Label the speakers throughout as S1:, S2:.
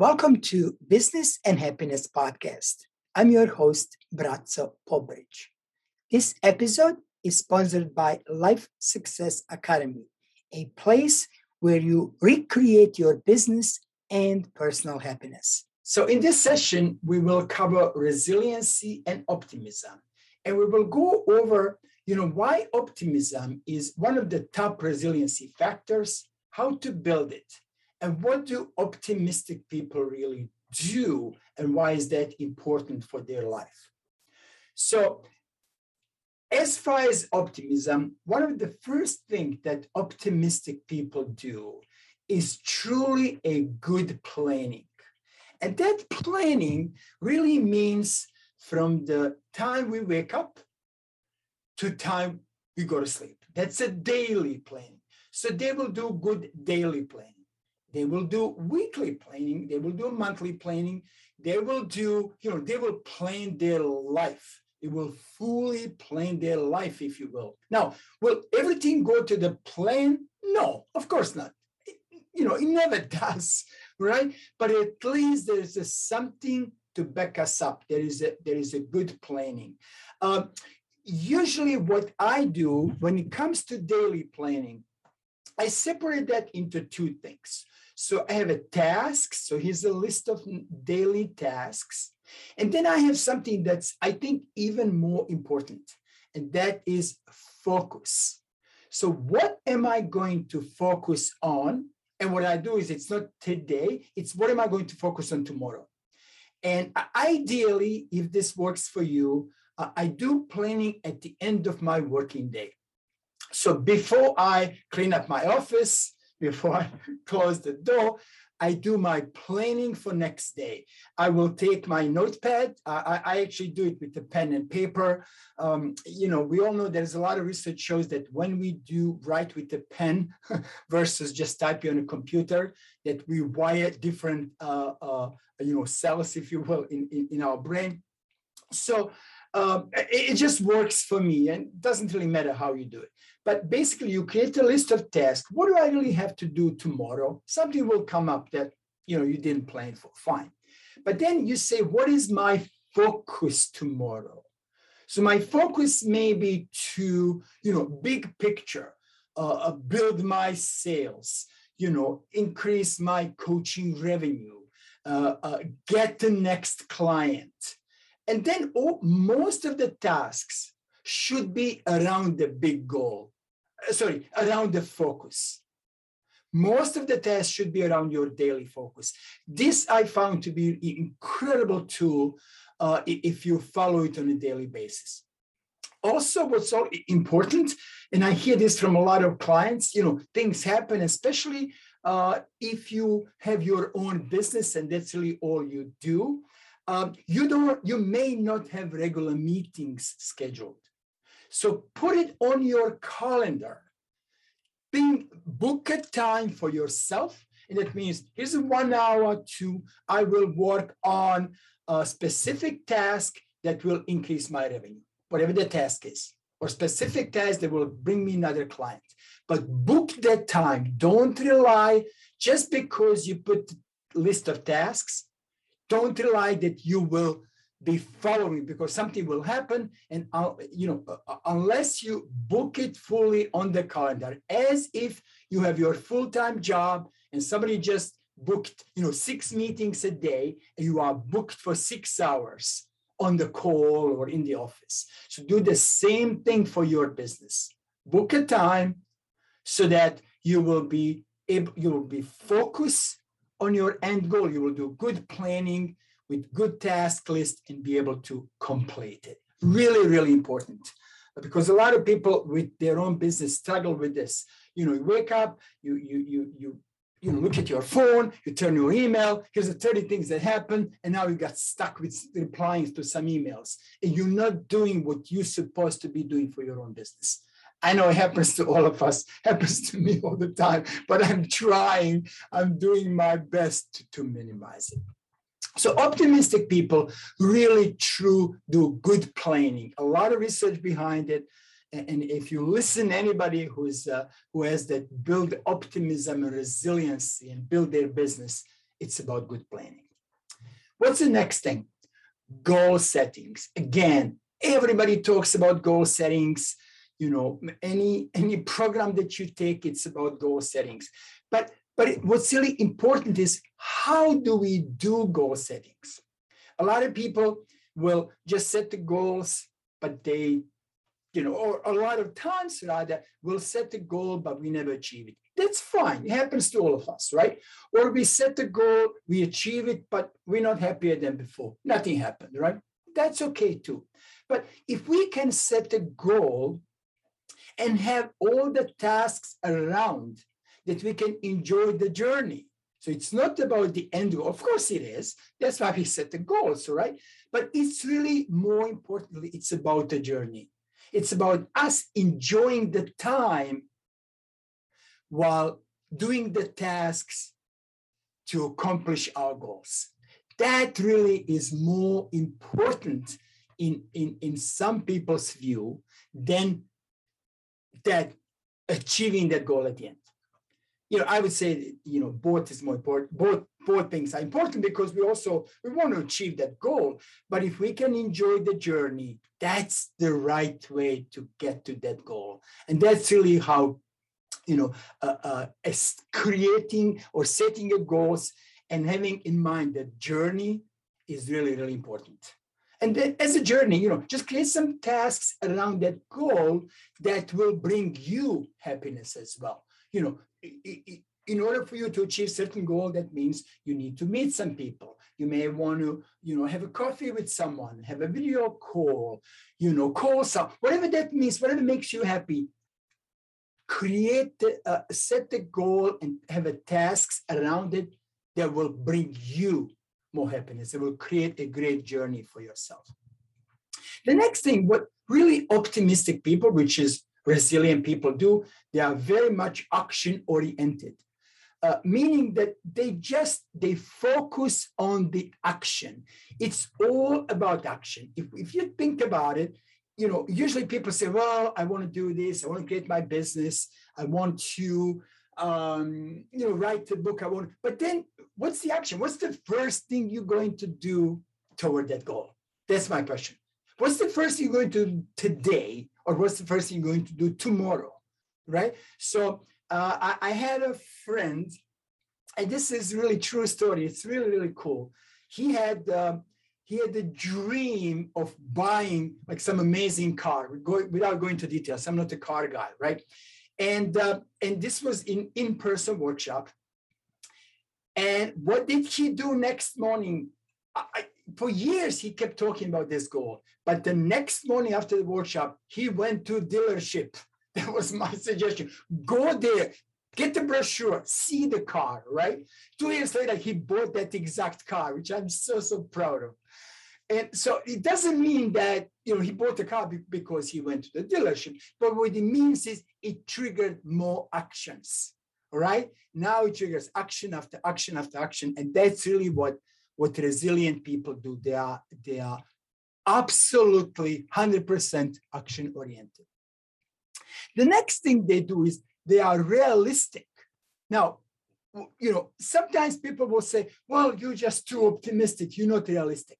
S1: Welcome to Business and Happiness Podcast. I'm your host, Braco Pobric. This episode is sponsored by Life Success Academy, a place where you recreate your business and personal happiness. So, in this session, we will cover resiliency and optimism. And we will go over, you know, why optimism is one of the top resiliency factors, how to build it, and what do optimistic people really do? And why is that important for their life? So, as far as optimism, one of the first things that optimistic people do is truly a good planning. And that planning really means from the time we wake up to time we go to sleep. That's a daily planning. So they will do good daily planning. They will do weekly planning. They will do monthly planning. They will do, you know, they will plan their life. They will fully plan their life, if you will. Now, will everything go to the plan? No, of course not. It, you know, it never does, right? But at least there's something to back us up. There is a there is a good planning. Um, usually, what I do when it comes to daily planning, I separate that into two things. So I have a task. So here's a list of daily tasks. And then I have something that's, I think, even more important, and that is focus. So, what am I going to focus on? And what I do is it's not today, it's what am I going to focus on tomorrow? And ideally, if this works for you, uh, I do planning at the end of my working day. So before I clean up my office, before I close the door, I do my planning for next day. I will take my notepad. I, I actually do it with the pen and paper. Um, you know, we all know there's a lot of research shows that when we do write with the pen versus just typing on a computer, that we wire different, uh, uh, you know, cells, if you will, in, in, in our brain. So um, it, it, just works for me and doesn't really matter how you do it. But basically, you create a list of tasks. What do I really have to do tomorrow? Something will come up that you know you didn't plan for. Fine. But then you say, what is my focus tomorrow? So my focus may be to, you know, big picture, uh, uh build my sales, you know, increase my coaching revenue, uh, uh, get the next client, and then oh, most of the tasks should be around the big goal. Uh, sorry, around the focus. Most of the tasks should be around your daily focus. This I found to be an incredible tool uh, if you follow it on a daily basis. Also, what's so important, and I hear this from a lot of clients, you know, things happen, especially uh, if you have your own business and that's really all you do um, you don't you may not have regular meetings scheduled. So put it on your calendar. Think, book a time for yourself and that means here's one hour two i will work on a specific task that will increase my revenue whatever the task is or specific task that will bring me another client. But book that time. Don't rely just because you put list of tasks don't rely that you will be following because something will happen and uh, you know uh, uh, unless you book it fully on the calendar as if you have your full-time job and somebody just booked you know six meetings a day and you are booked for six hours on the call or in the office. So do the same thing for your business. Book a time so that you will be able you will be focused on your end goal. You will do good planning with good task list and be able to complete it. Really, really important because a lot of people with their own business struggle with this. You know, you wake up, you you you you you look at your phone, you turn your email, here's the 30 things that happen, and now you got stuck with replying to some emails. And you're not doing what you're supposed to be doing for your own business. I know it happens to all of us, happens to me all the time, but I'm trying, I'm doing my best to, minimize it. So optimistic people really true do good planning. A lot of research behind it. And if you listen anybody who's uh, who has that build optimism and resiliency and build their business, it's about good planning. What's the next thing? Goal settings. Again, everybody talks about goal settings. You know, any any program that you take, it's about goal settings. But but what's really important is how do we do goal settings? A lot of people will just set the goals, but they, you know, or a lot of times rather, will set the goal, but we never achieve it. That's fine. It happens to all of us, right? Or we set the goal, we achieve it, but we're not happier than before. Nothing happened, right? That's okay too. But if we can set a goal and have all the tasks around that we can enjoy the journey. So it's not about the end goal. Of course it is. That's why we set the goals, right? But it's really more importantly, it's about the journey. It's about us enjoying the time while doing the tasks to accomplish our goals. That really is more important in, in, in some people's view than that achieving that goal at the end. You know, I would say, you know, both is more important. Both both things are important because we also we want to achieve that goal. But if we can enjoy the journey, that's the right way to get to that goal. And that's really how, you know, uh, uh, creating or setting a goals and having in mind that journey is really, really important. And then as a journey, you know, just create some tasks around that goal that will bring you happiness as well. You know, in order for you to achieve certain goal, that means you need to meet some people. You may want to, you know, have a coffee with someone, have a video call, you know, call some, whatever that means, whatever makes you happy. Create, uh, set the goal and have a tasks around it that will bring you more happiness. It will create a great journey for yourself. The next thing, what really optimistic people, which is resilient people do, they are very much action oriented. Uh, meaning that they just they focus on the action it's all about action if, if you think about it you know usually people say well i want to do this i want to create my business i want to um, you know write a book i want but then what's the action what's the first thing you're going to do toward that goal that's my question what's the first thing you're going to do today or what's the first thing you're going to do tomorrow right so uh, I, I, had a friend, and this is really true story. It's really really cool. He had um, he had the dream of buying like some amazing car. go, without going to details, I'm not a car guy, right? And uh, and this was in in person workshop. And what did he do next morning? I, for years he kept talking about this goal, but the next morning after the workshop, he went to dealership that was my suggestion. Go there, get the brochure, see the car, right? Two years later, he bought that exact car, which I'm so, so proud of. And so it doesn't mean that you know he bought a car because he went to the dealership, but what it means is it triggered more actions. All right. Now it triggers action after action after action. And that's really what, what resilient people do. They are they are absolutely 100% action oriented. The next thing they do is they are realistic. Now, you know, sometimes people will say, well, you're just too optimistic, you're not realistic.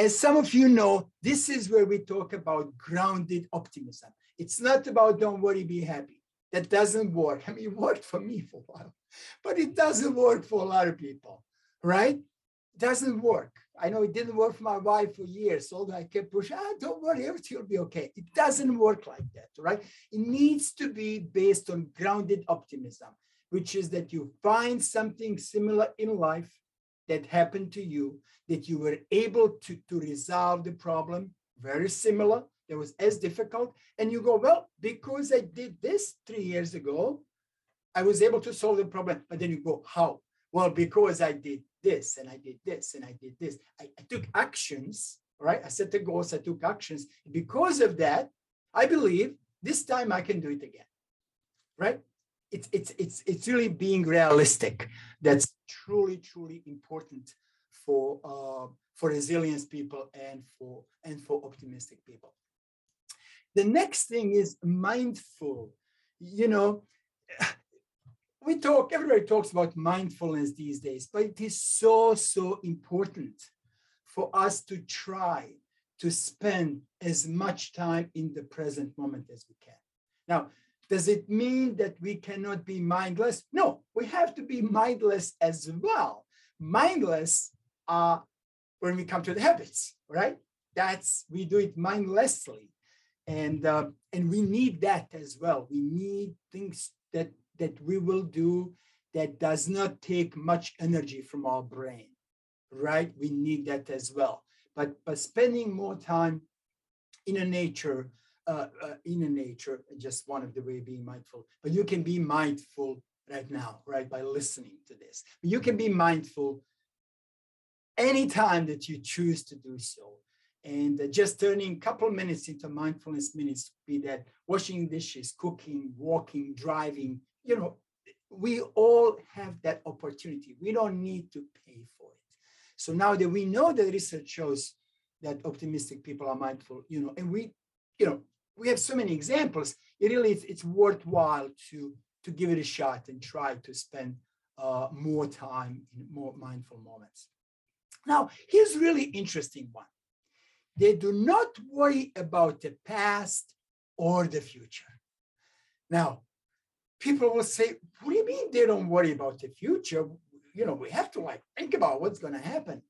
S1: As some of you know, this is where we talk about grounded optimism. It's not about don't worry, be happy. That doesn't work. I mean, it worked for me for a while, but it doesn't work for a lot of people, right? It doesn't work. I know it didn't work for my wife for years, although I kept pushing, ah, don't worry, everything will be okay. It doesn't work like that, right? It needs to be based on grounded optimism, which is that you find something similar in life that happened to you, that you were able to, to resolve the problem, very similar, that was as difficult. And you go, well, because I did this three years ago, I was able to solve the problem. But then you go, how? Well, because I did this and I did this and I did this. I, I took actions, right? I set the goals, I took actions. Because of that, I believe this time I can do it again, right? It's, it's, it's, it's really being realistic. That's truly, truly important for, uh, for resilience people and for, and for optimistic people. The next thing is mindful. You know, we talk, everybody talks about mindfulness these days, but it is so, so important for us to try to spend as much time in the present moment as we can. Now, does it mean that we cannot be mindless? No, we have to be mindless as well. Mindless uh, when we come to the habits, right? That's we do it mindlessly, and uh, and we need that as well. We need things that that we will do that does not take much energy from our brain, right? We need that as well. But by spending more time in a nature, uh, uh, in a nature, just one of the way being mindful. But you can be mindful right now, right, by listening to this. You can be mindful anytime that you choose to do so. And uh, just turning a couple minutes into mindfulness minutes, be that washing dishes, cooking, walking, driving, you know, we all have that opportunity. We don't need to pay for it. So now that we know that research shows that optimistic people are mindful, you know, and we, you know, we have so many examples. It really it's, it's worthwhile to to give it a shot and try to spend uh, more time in more mindful moments. Now, here's really interesting one. They do not worry about the past or the future. Now, people will say, what do you mean they don't worry about the future? You know, we have to like think about what's going to happen.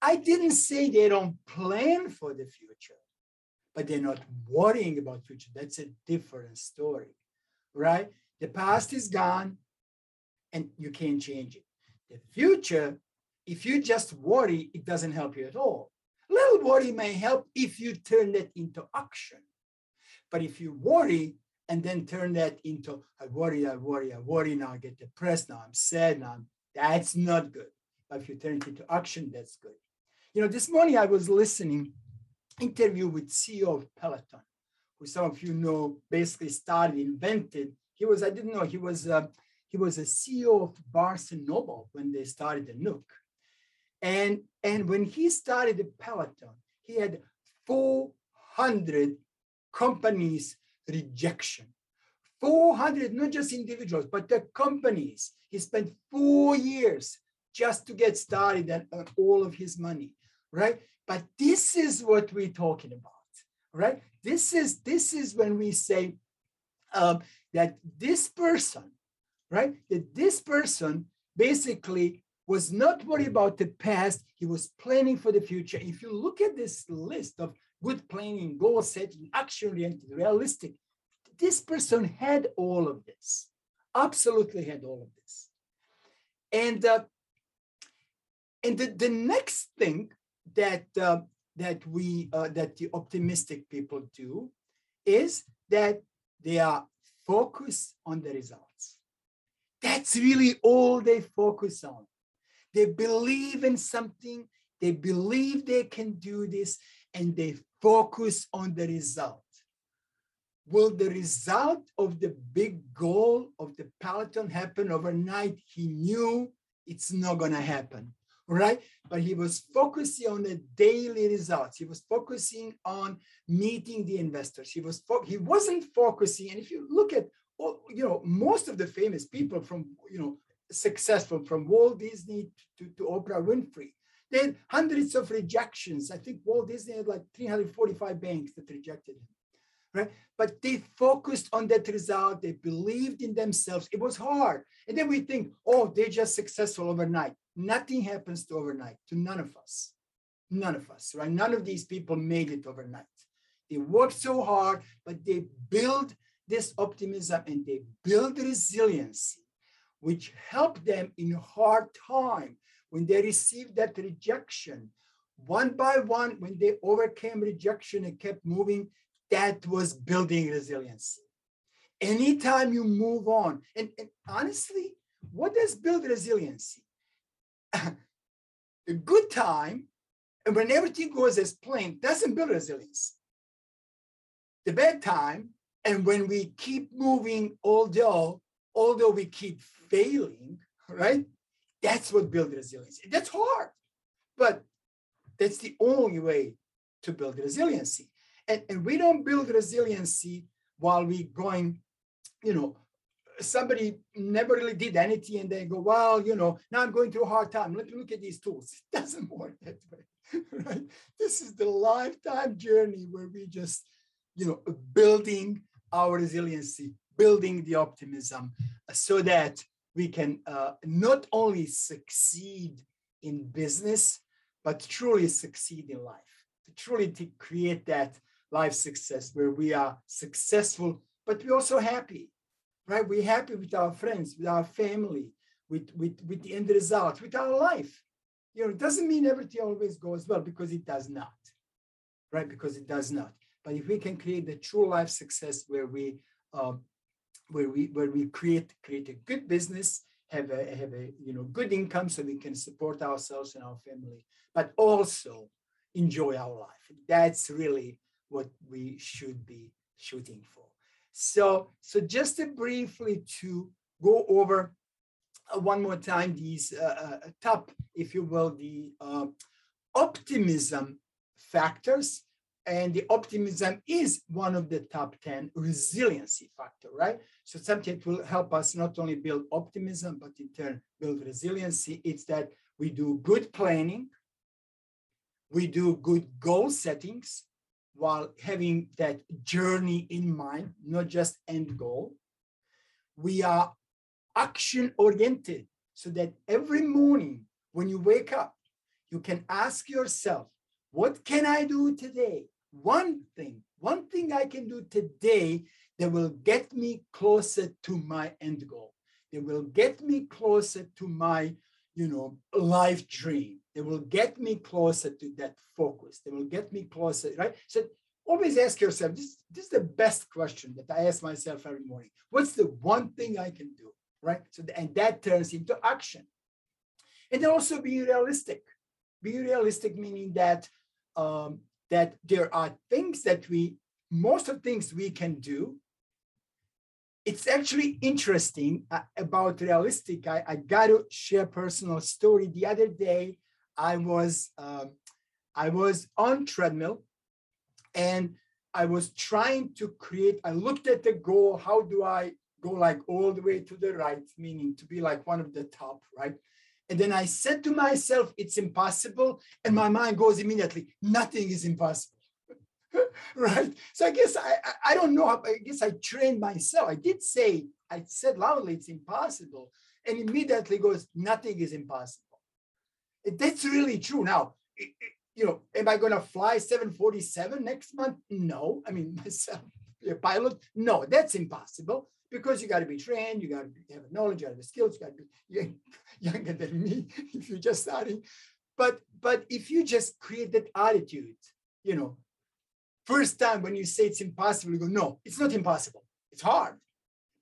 S1: I didn't say they don't plan for the future, but they're not worrying about future. That's a different story, right? The past is gone and you can't change it. The future, if you just worry, it doesn't help you at all. Little worry may help if you turn that into action. But if you worry, and then turn that into I worry, I worry, I worry now, I get depressed now, I'm sad now. That's not good. But if you turn it into action, that's good. You know, this morning I was listening interview with CEO of Peloton, who some of you know basically started, invented. He was, I didn't know, he was uh, he was a CEO of Barnes and Noble when they started the Nook. And, and when he started the Peloton, he had 400 companies rejection. 400, not just individuals, but the companies. He spent four years just to get started and all of his money, right? But this is what we're talking about, right? This is this is when we say um, that this person, right? That this person basically was not worried about the past. He was planning for the future. If you look at this list of good planning, goal setting, action oriented, realistic, this person had all of this, absolutely had all of this. And uh, and the, the next thing that uh, that we uh, that the optimistic people do is that they are focused on the results. That's really all they focus on. They believe in something, they believe they can do this, and they focus on the result will the result of the big goal of the Peloton happen overnight? He knew it's not going to happen, right? But he was focusing on the daily results. He was focusing on meeting the investors. He was fo- he wasn't focusing. And if you look at all, you know, most of the famous people from you know successful from Walt Disney to, to Oprah Winfrey, they had hundreds of rejections. I think Walt Disney had like 345 banks that rejected him right? But they focused on that result. They believed in themselves. It was hard. And then we think, oh, they're just successful overnight. Nothing happens to overnight, to none of us. None of us, right? None of these people made it overnight. They worked so hard, but they build this optimism and they build resiliency, which helped them in hard time when they received that rejection. One by one, when they overcame rejection and kept moving, that was building resiliency. Anytime you move on, and, and honestly, what does build resiliency? a good time, and when everything goes as planned, doesn't build resilience. The bad time, and when we keep moving, although although we keep failing, right? That's what builds resilience. That's hard, but that's the only way to build resiliency. And, and we don't build resiliency while we're going, you know, somebody never really did anything and they go, well, you know, now I'm going through a hard time. Let me look at these tools. It doesn't work that way, right? This is the lifetime journey where we just, you know, building our resiliency, building the optimism so that we can uh, not only succeed in business, but truly succeed in life, to truly to create that life success where we are successful, but we're also happy right? We're happy with our friends, with our family, with, with, with the end result, with our life. You know, it doesn't mean everything always goes well because it does not, right? Because it does not. But if we can create the true life success where we, uh, where we, where we create create a good business, have a have a you know good income so we can support ourselves and our family, but also enjoy our life. That's really what we should be shooting for. So, so just briefly to go over uh, one more time these uh, uh, top, if you will, the uh, optimism factors. And the optimism is one of the top 10 resiliency factor, right? So something that will help us not only build optimism, but in turn build resiliency. It's that we do good planning, we do good goal settings, while having that journey in mind, not just end goal. We are action oriented so that every morning when you wake up, you can ask yourself, what can I do today? One thing, one thing I can do today that will get me closer to my end goal. That will get me closer to my, you know, life dream. They will get me closer to that focus. They will get me closer, right? So always ask yourself this, this is the best question that I ask myself every morning. What's the one thing I can do, right? So, and that turns into action. And then also be realistic. Be realistic, meaning that um, that there are things that we, most of things we can do. It's actually interesting uh, about realistic. I, I got to share personal story. The other day, I was um, I was on treadmill and I was trying to create, I looked at the goal. How do I go like all the way to the right, meaning to be like one of the top, right? And then I said to myself, it's impossible. And my mind goes immediately, nothing is impossible. right? So I guess I, I don't know. I guess I trained myself. I did say, I said loudly, it's impossible. And immediately goes, nothing is impossible. That's really true. Now, you know, am I going to fly 747 next month? No. I mean, myself, a pilot? No, that's impossible because you got to be trained, you got to have knowledge, you got to have skills, you got to be younger than me if you're just starting. But but if you just create that attitude, you know, first time when you say it's impossible, you go, no, it's not impossible. It's hard,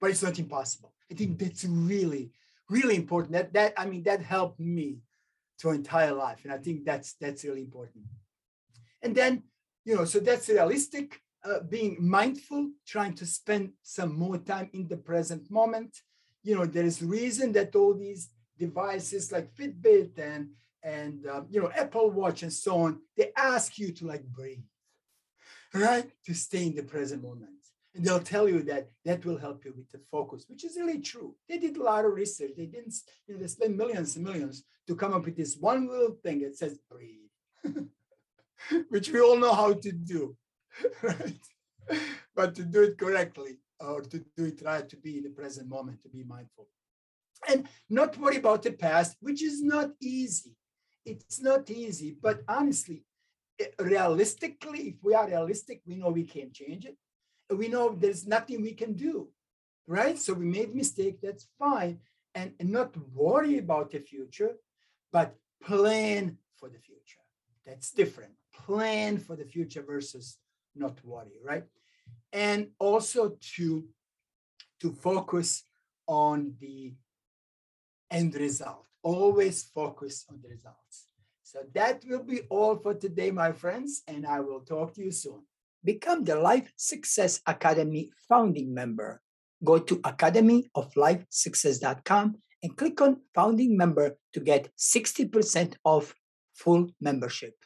S1: but it's not impossible. I think that's really, really important. That that I mean, that helped me to entire life. And I think that's that's really important. And then, you know, so that's realistic, uh, being mindful, trying to spend some more time in the present moment. You know, there is reason that all these devices like Fitbit and and um, you know Apple Watch and so on, they ask you to like breathe, right? To stay in the present moment. And they'll tell you that that will help you with the focus, which is really true. They did a lot of research. They didn't, you know, they spent millions and millions to come up with this one little thing that says breathe, which we all know how to do, right? But to do it correctly or to do it right, to be in the present moment, to be mindful. And not worry about the past, which is not easy. It's not easy, but honestly, realistically, if we are realistic, we know we can't change it we know there's nothing we can do, right? So we made mistake, that's fine. And, and not worry about the future, but plan for the future. That's different. Plan for the future versus not worry, right? And also to, to focus on the end result. Always focus on the results. So that will be all for today, my friends, and I will talk to you soon. Become the Life Success Academy founding member. Go to academyoflifesuccess.com and click on founding member to get 60% off full membership.